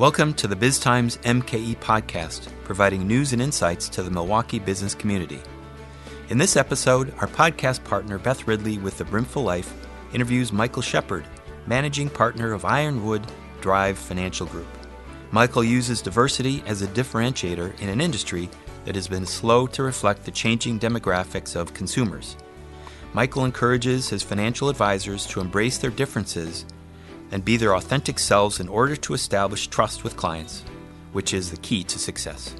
Welcome to the BizTimes MKE podcast, providing news and insights to the Milwaukee business community. In this episode, our podcast partner Beth Ridley with the Brimful Life interviews Michael Shepard, managing partner of Ironwood Drive Financial Group. Michael uses diversity as a differentiator in an industry that has been slow to reflect the changing demographics of consumers. Michael encourages his financial advisors to embrace their differences and be their authentic selves in order to establish trust with clients, which is the key to success.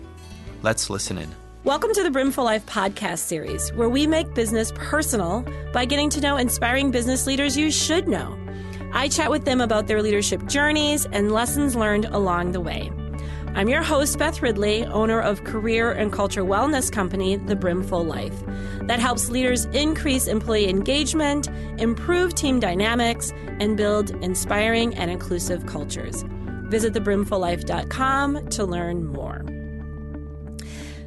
Let's listen in. Welcome to the Brimful Life podcast series, where we make business personal by getting to know inspiring business leaders you should know. I chat with them about their leadership journeys and lessons learned along the way. I'm your host, Beth Ridley, owner of career and culture wellness company, The Brimful Life, that helps leaders increase employee engagement, improve team dynamics, and build inspiring and inclusive cultures. Visit thebrimfullife.com to learn more.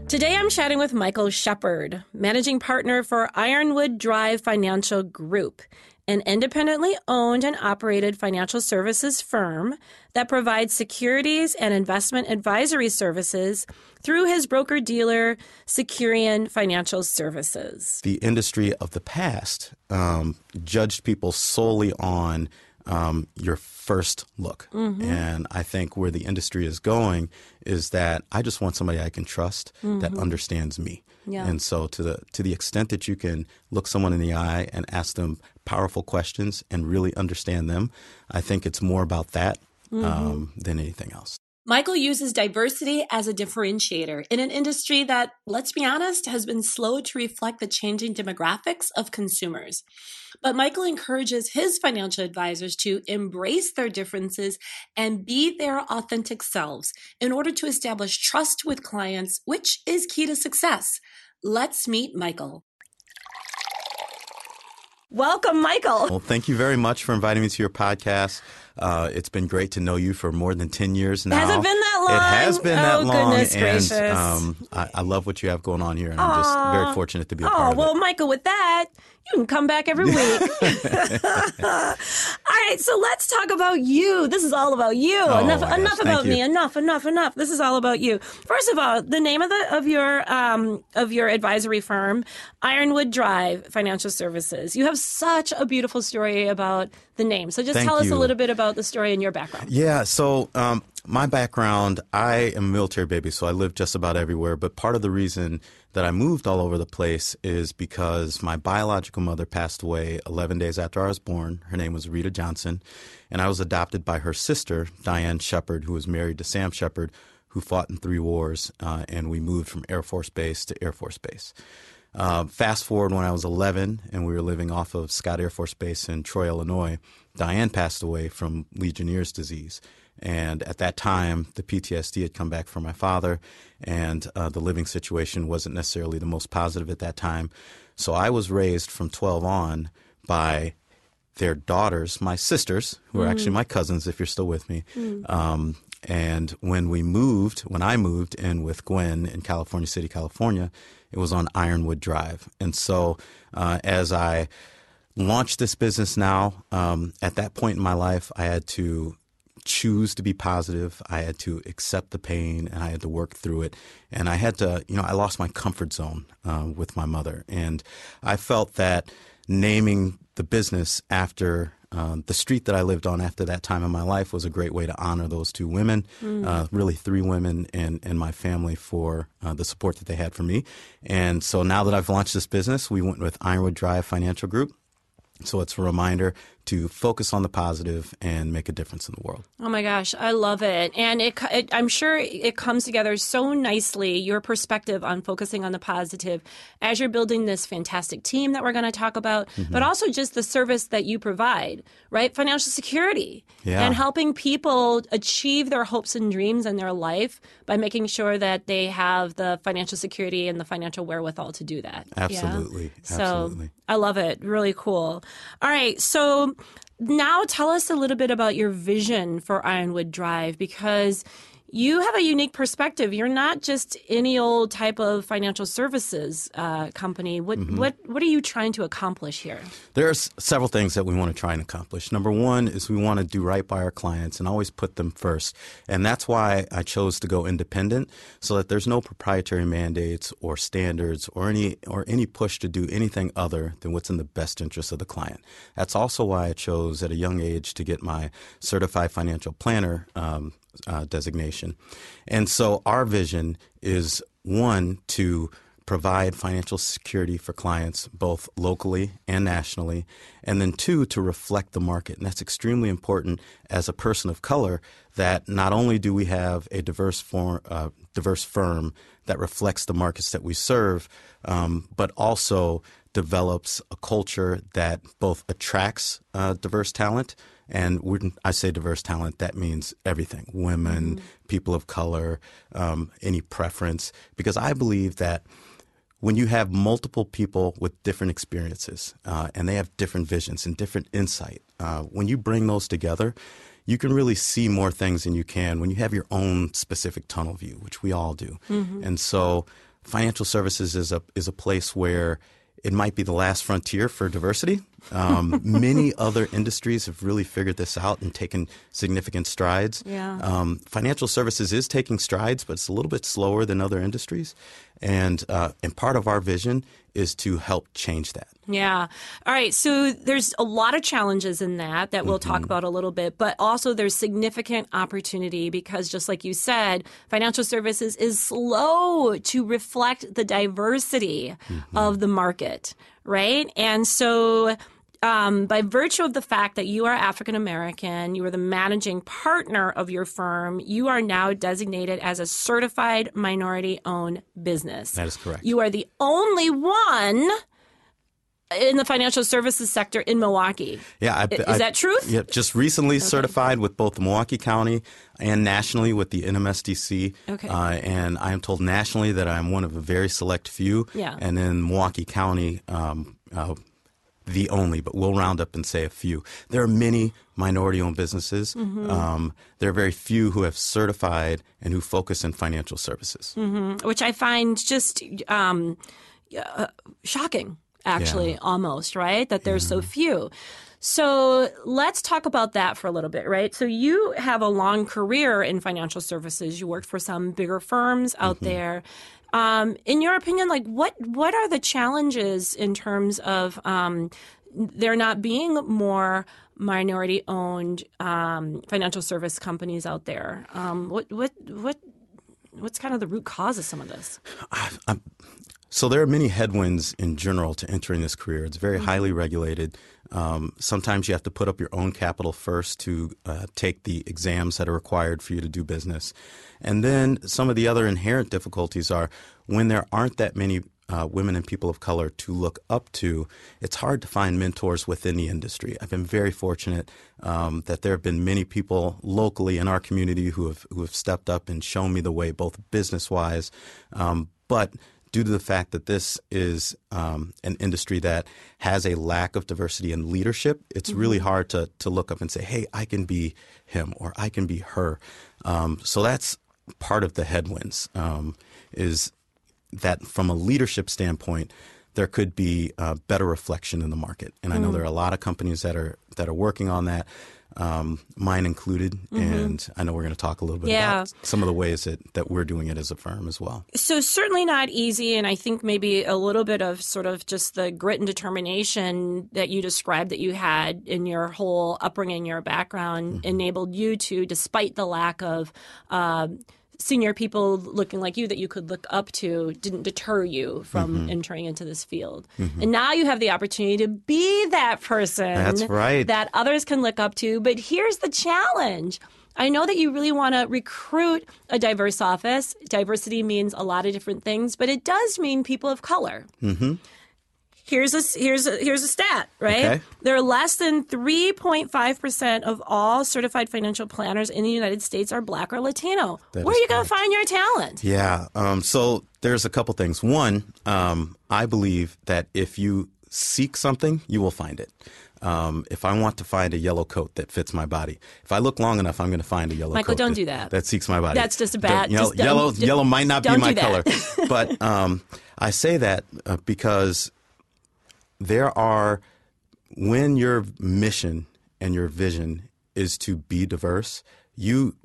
Today I'm chatting with Michael Shepard, managing partner for Ironwood Drive Financial Group an independently owned and operated financial services firm that provides securities and investment advisory services through his broker dealer, Securian Financial Services. The industry of the past um, judged people solely on um, your first look. Mm-hmm. And I think where the industry is going is that I just want somebody I can trust mm-hmm. that understands me. Yeah. And so to the to the extent that you can look someone in the eye and ask them powerful questions and really understand them, I think it's more about that mm-hmm. um, than anything else. Michael uses diversity as a differentiator in an industry that, let's be honest, has been slow to reflect the changing demographics of consumers. But Michael encourages his financial advisors to embrace their differences and be their authentic selves in order to establish trust with clients, which is key to success. Let's meet Michael. Welcome, Michael. Well, thank you very much for inviting me to your podcast. Uh, it's been great to know you for more than 10 years now. Has it been that long? It has been oh, that long. Goodness and gracious. Um, I, I, love what you have going on here, and I'm just very fortunate to be a part oh, of well, it. Michael, with that, you can come back every week. right, so let's talk about you. This is all about you. Oh, enough enough about me. Enough, enough, enough. This is all about you. First of all, the name of the of your um, of your advisory firm, Ironwood Drive Financial Services. You have such a beautiful story about the name. So just Thank tell us you. a little bit about the story and your background. Yeah, so um, my background, I am a military baby, so I live just about everywhere. But part of the reason that I moved all over the place is because my biological mother passed away 11 days after I was born. Her name was Rita Johnson, and I was adopted by her sister, Diane Shepard, who was married to Sam Shepard, who fought in three wars, uh, and we moved from Air Force Base to Air Force Base. Uh, fast forward when I was 11 and we were living off of Scott Air Force Base in Troy, Illinois, Diane passed away from Legionnaire's disease. And at that time, the PTSD had come back for my father, and uh, the living situation wasn't necessarily the most positive at that time. So I was raised from 12 on by their daughters, my sisters, who are mm. actually my cousins, if you're still with me. Mm. Um, and when we moved, when I moved in with Gwen in California City, California, it was on Ironwood Drive. And so uh, as I launched this business now, um, at that point in my life, I had to choose to be positive. I had to accept the pain and I had to work through it. And I had to, you know, I lost my comfort zone uh, with my mother. And I felt that naming the business after um, the street that I lived on after that time in my life was a great way to honor those two women, mm. uh, really three women and, in my family for uh, the support that they had for me. And so now that I've launched this business, we went with Ironwood Drive Financial Group. So it's a reminder to focus on the positive and make a difference in the world. Oh my gosh, I love it. And it, it, I'm sure it comes together so nicely, your perspective on focusing on the positive as you're building this fantastic team that we're going to talk about, mm-hmm. but also just the service that you provide, right? Financial security yeah. and helping people achieve their hopes and dreams in their life by making sure that they have the financial security and the financial wherewithal to do that. Absolutely. Yeah? Absolutely. So I love it. Really cool. All right. So Um, now tell us a little bit about your vision for Ironwood Drive because you have a unique perspective. You're not just any old type of financial services uh, company. What Mm-hmm. what what are you trying to accomplish here? There There's several things that we want to try and accomplish. Number one is we want to do right by our clients and always put them first. And that's why I chose to go independent so that there's no proprietary mandates or standards or any or any push to do anything other than what's in the best interest of the client. That's also why I chose at a young age to get my certified financial planner um, uh, designation. And so our vision is one to provide financial security for clients both locally and nationally, and then two, to reflect the market. And that's extremely important as a person of color that not only do we have a diverse, form, uh, diverse firm that reflects the markets that we serve, um, but also develops a culture that both attracts uh, diverse talent. And when I say diverse talent, that means everything women, people of color, um, any preference. Because I believe that when you have multiple people with different experiences uh, and they have different visions and different insight, uh, when you bring those together, you can really see more things than you can when you have your own specific tunnel view, which we all do. And so, financial services is a is a place where it might be the last frontier for diversity. Um, many other industries have really figured this out and taken significant strides. Yeah. Um, financial services is taking strides, but it's a little bit slower than other industries. And uh, and part of our vision is to help change that. Yeah. All right. So there's a lot of challenges in that that we'll talk mm-hmm. about a little bit, but also there's significant opportunity because just like you said, financial services is slow to reflect the diversity mm-hmm. of the market, right? And so um, by virtue of the fact that you are African American, you are the managing partner of your firm, you are now designated as a certified minority owned business. That is correct. You are the only one in the financial services sector in Milwaukee. Yeah, I, Is that truth? Yeah, just recently certified with both Milwaukee County and nationally with the NMSDC. Okay. Uh, and I am told nationally that I'm one of a very select few. Yeah. And in Milwaukee County, um, uh, the only, but we'll round up and say a few. There are many minority-owned businesses. Mm-hmm. Um, there are very few who have certified and who focus in financial services. which I find just um, uh, shocking, actually, almost, right? That there's so few. So let's talk about that for a little bit, right? So you have a long career in financial services. You worked for some bigger firms out there. Um, in your opinion, like what what are the challenges in terms of um, there not being more minority owned um, financial service companies out there? Um, what what what what's kind of the root cause of some of this? So there are many headwinds in general to entering this career. It's very highly regulated. Um, sometimes you have to put up your own capital first to uh, take the exams that are required for you to do business. And then some of the other inherent difficulties are when there aren't that many uh, women and people of color to look up to, it's hard to find mentors within the industry. I've been very fortunate um, that there have been many people locally in our community who have who have stepped up and shown me the way, both business wise, um, but due to the fact that this is um, an industry that has a lack of diversity in leadership, it's really hard to to look up and say, "Hey, I can be him" or "I can be her." Um, so that's part of the headwinds. Um, is that from a leadership standpoint, there could be better reflection in the market, and I know there are a lot of companies that are that are working on that, um, mine included. And I know we're going to talk a little bit Yeah. about some of the ways that that we're doing it as a firm as well. So certainly not easy, and I think maybe a little bit of sort of just the grit and determination that you described that you had in your whole upbringing, your background, enabled you to, despite the lack of. um Senior people looking like you that you could look up to didn't deter you from entering into this field. And now you have the opportunity to be that person That's right. that others can look up to. But here's the challenge. I know that you really want to recruit a diverse office. Diversity means a lot of different things, but it does mean people of color. Mm-hmm. Here's a here's a here's a stat, right? Okay. There are less than 3.5 percent of all certified financial planners in the United States are Black or Latino. That Where are you going to find your talent? Yeah. Um, so there's a couple things. One, um, I believe that if you seek something, you will find it. Um, if I want to find a yellow coat that fits my body, if I look long enough, I'm going to find a yellow Michael, coat. don't that, do that. That seeks my body. That's just a bad- Yellow, just yellow, yellow might not be my color, but um, I say that uh, because there are when your mission and your vision is to be diverse, you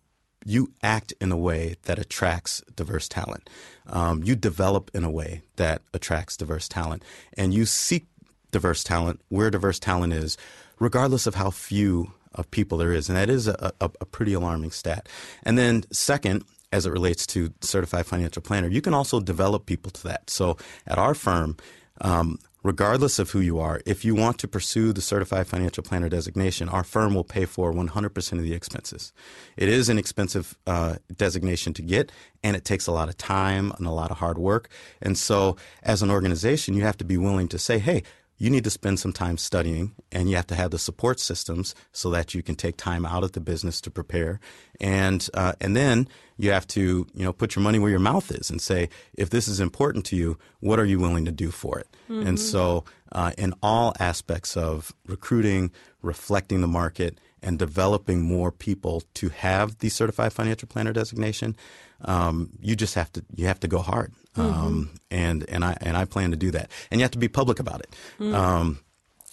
you act in a way that attracts diverse talent. Um, you develop in a way that attracts diverse talent, and you seek diverse talent where diverse talent is, regardless of how few of people there is, and that is a, a, a pretty alarming stat. And then second, as it relates to certified financial planner, you can also develop people to that. So at our firm, um, regardless of who you are, if you want to pursue the certified financial planner designation, our firm will pay for 100% of the expenses. It is an expensive uh, designation to get, and it takes a lot of time and a lot of hard work. And so, as an organization, you have to be willing to say, hey, you need to spend some time studying and you have to have the support systems so that you can take time out of the business to prepare. And uh, and then you have to you know put your money where your mouth is and say if this is important to you what are you willing to do for it? And so uh, in all aspects of recruiting reflecting the market and developing more people to have the certified financial planner designation um, you just have to you have to go hard um, and and I and I plan to do that. And you have to be public about it. Um,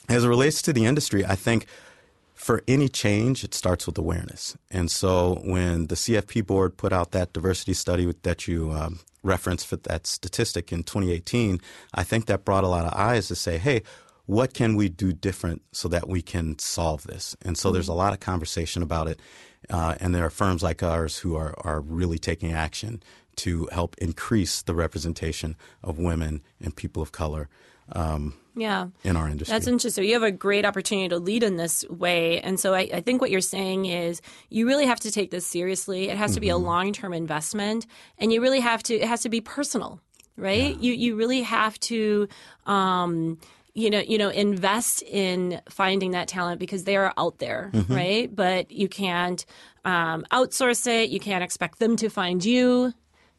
as it relates to the industry I think for any change it starts with awareness. And so when the CFP board put out that diversity study that you um, referenced for that statistic in 2018 I think that brought a lot of eyes to say hey what can we do different so that we can solve this? And so there's a lot of conversation about it. Uh, and there are firms like ours who are, are really taking action to help increase the representation of women and people of color um, Yeah. in our industry. That's interesting. You have a great opportunity to lead in this way. And so I, I think what you're saying is you really have to take this seriously. It has to be a long term investment and you really have to, it has to be personal, right? You, you really have to, um, you know, you know, invest in finding that talent because they are out there, right? But you can't um, outsource it. You can't expect them to find you.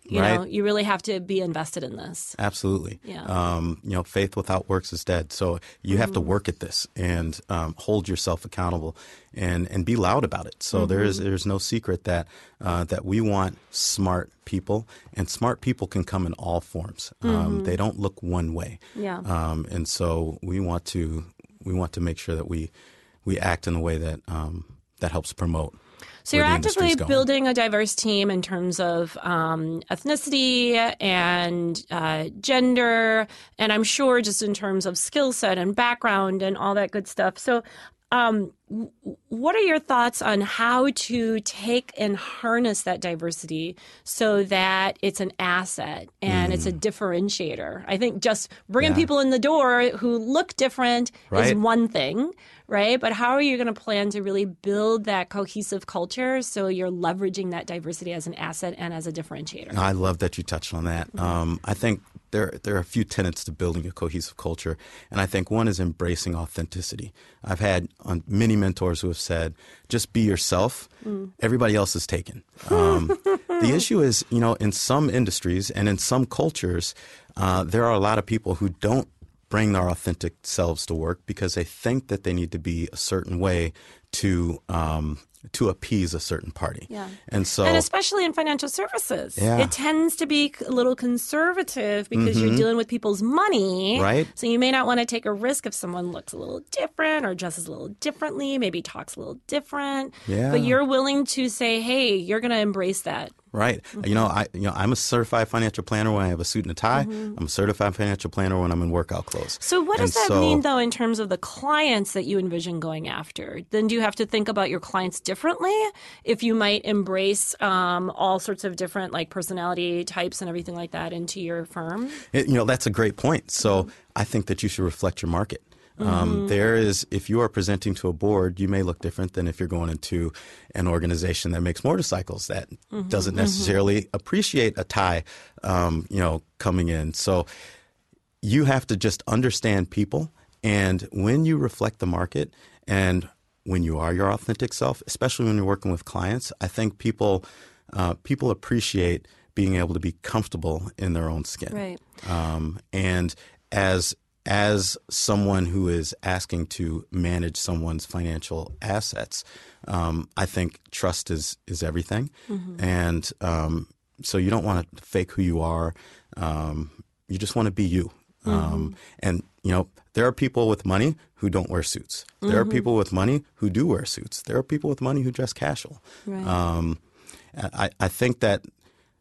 You know, Right. you really have to be invested in this. Absolutely. Yeah. Um, you know, faith without works is dead. So you have to work at this and um, hold yourself accountable and, and be loud about it. So there is there's no secret that uh, that we want smart people, and smart people can come in all forms. Um, they don't look one way. Yeah. Um, and so we want to we want to make sure that we we act in a way that um, that helps promote. So you're actively building a diverse team in terms of um, ethnicity and uh, gender, and I'm sure just in terms of skill set and background and all that good stuff. So, um, what are your thoughts on how to take and harness that diversity so that it's an asset and it's a differentiator? I think just bringing Mm. Yeah. people in the door who look different is one thing, right? But how are you going to plan to really build that cohesive culture so you're leveraging that diversity as an asset and as a differentiator? I love that you touched on that. Um, I think there there are a few tenets to building a cohesive culture, and I think one is embracing authenticity. I've had um, many mentors who have said, "Just be yourself. Everybody else is taken." Um, the issue is, you know, in some industries and in some cultures, uh, there are a lot of people who don't bring their authentic selves to work because they think that they need to be a certain way to um, to appease a certain party. Yeah. And so and especially in financial services, Yeah. it tends to be a little conservative because you're dealing with people's money. Mm-hmm. Right. So you may not want to take a risk if someone looks a little different or dresses a little differently, maybe talks a little different. Yeah. But you're willing to say, hey, you're going to embrace that. Right. You mm-hmm. know, I you know I'm a certified financial planner when I have a suit and a tie. Mm-hmm. I'm a certified financial planner when I'm in workout clothes. So what does And that so- mean though in terms of the clients that you envision going after? Then do you have to think about your clients differently if you might embrace um, all sorts of different like personality types and everything like that into your firm? It- you know, that's a great point. So mm-hmm. I think that you should reflect your market. Um, there is, if you are presenting to a board, you may look different than if you're going into an organization that makes motorcycles that doesn't necessarily appreciate a tie, um, you know, coming in. So you have to just understand people. And when you reflect the market and when you are your authentic self, especially when you're working with clients, I think people uh, people appreciate being able to be comfortable in their own skin. Right. Um, and as as someone who is asking to manage someone's financial assets, um, I think trust is is everything, mm-hmm. and um, so you don't want to fake who you are. Um, you just want to be you. Um, mm-hmm. and you know there are people with money who don't wear suits. There mm-hmm. are people with money who do wear suits. There are people with money who dress casual. Right. Um, I, I think that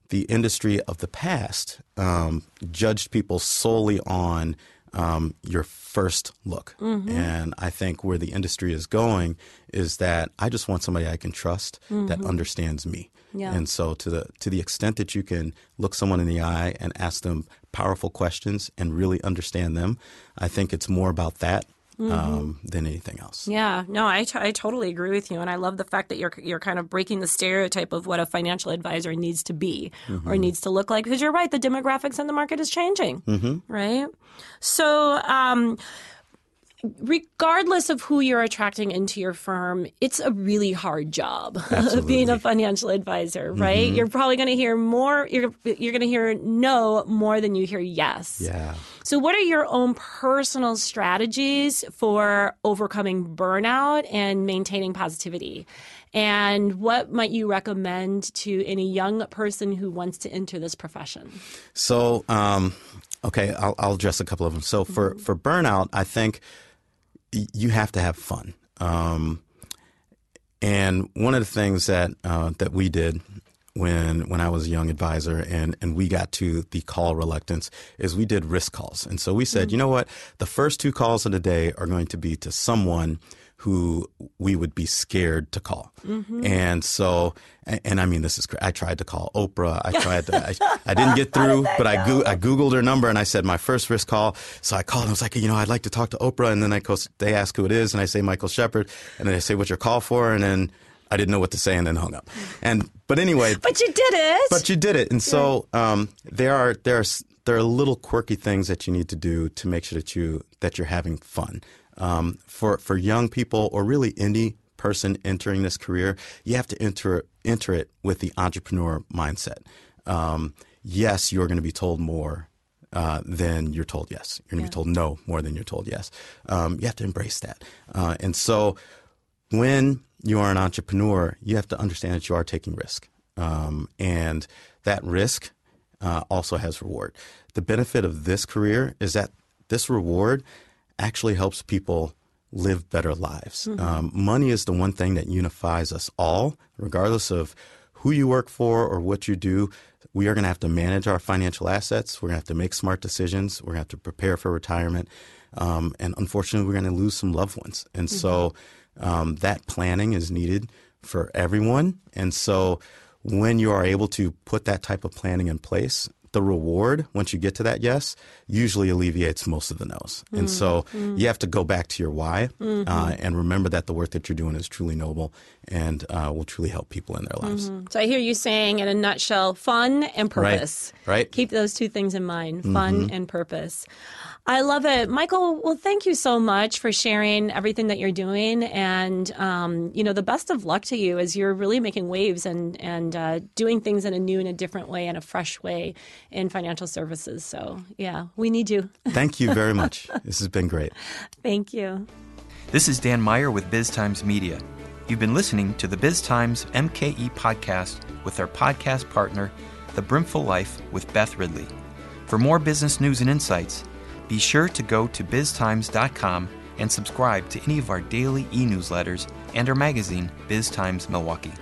the industry of the past um, judged people solely on um, your first look. Mm-hmm. And I think where the industry is going is that I just want somebody I can trust mm-hmm. that understands me. Yeah. And so to the to the extent that you can look someone in the eye and ask them powerful questions and really understand them, I think it's more about that Mm-hmm. Um, than anything else. Yeah, no, I, t- I totally agree with you, and I love the fact that you're you're kind of breaking the stereotype of what a financial advisor needs to be mm-hmm. or needs to look like. Because you're right, the demographics in the market is changing, mm-hmm. right? So. Um, regardless of who you're attracting into your firm, it's a really hard job being a financial advisor, right? Mm-hmm. You're probably going to hear more. You're you're going to hear no more than you hear yes. Yeah. So, what are your own personal strategies for overcoming burnout and maintaining positivity? And what might you recommend to any young person who wants to enter this profession? So, um, okay, I'll, I'll, address a couple of them. So, for, mm-hmm. for burnout, I think you have to have fun. Um, and one of the things that uh, that we did when when I was a young advisor and and we got to the call reluctance is we did risk calls. And so we said, mm-hmm. you know what, the first two calls of the day are going to be to someone who we would be scared to call. Mm-hmm. And so, and, and, I mean, this is, I tried to call Oprah. I tried to, I, I didn't get through, but I, go- I Googled her number and I said my first risk call. So I called and I was like, you know, I'd like to talk to Oprah. And then I go, they ask who it is and I say Michael Shepard. And then I say, what's your call for? And then I didn't know what to say and then hung up. And, but anyway. but you did it. But you did it. And so, um, there are, there are, there are little quirky things that you need to do to make sure that you, that you're having fun um, for for young people or really any person entering this career, you have to enter enter it with the entrepreneur mindset. Um, yes, you're going to be told more uh, than you're told yes. You're going to yeah. be told no more than you're told yes. Um, you have to embrace that. Uh, and so when you are an entrepreneur, you have to understand that you are taking risk. Um, and that risk uh, also has reward. The benefit of this career is that this reward actually helps people live better lives. Mm-hmm. Um, money is the one thing that unifies us all, regardless of who you work for or what you do. We are going to have to manage our financial assets. We're going to have to make smart decisions. We're going to have to prepare for retirement. Um, and unfortunately, we're going to lose some loved ones. And mm-hmm. so um, that planning is needed for everyone. And so when you are able to put that type of planning in place, the reward once you get to that yes usually alleviates most of the no's. Mm. And so mm. you have to go back to your why mm-hmm. uh, and remember that the work that you're doing is truly noble and uh, will truly help people in their lives. Mm-hmm. So I hear you saying, in a nutshell, fun and purpose. Right. right. Keep those two things in mind fun mm-hmm. and purpose. I love it. Michael, well, thank you so much for sharing everything that you're doing. And, um, you know, the best of luck to you as you're really making waves and, and uh, doing things in a new and a different way and a fresh way in financial services. So, yeah, we need you. Thank you very much. this has been great. Thank you. This is Dan Meyer with Biz Times Media. You've been listening to the Biz Times MKE podcast with our podcast partner, The Brimful Life with Beth Ridley. For more business news and insights, be sure to go to biztimes.com and subscribe to any of our daily e newsletters and our magazine, Biz Times Milwaukee.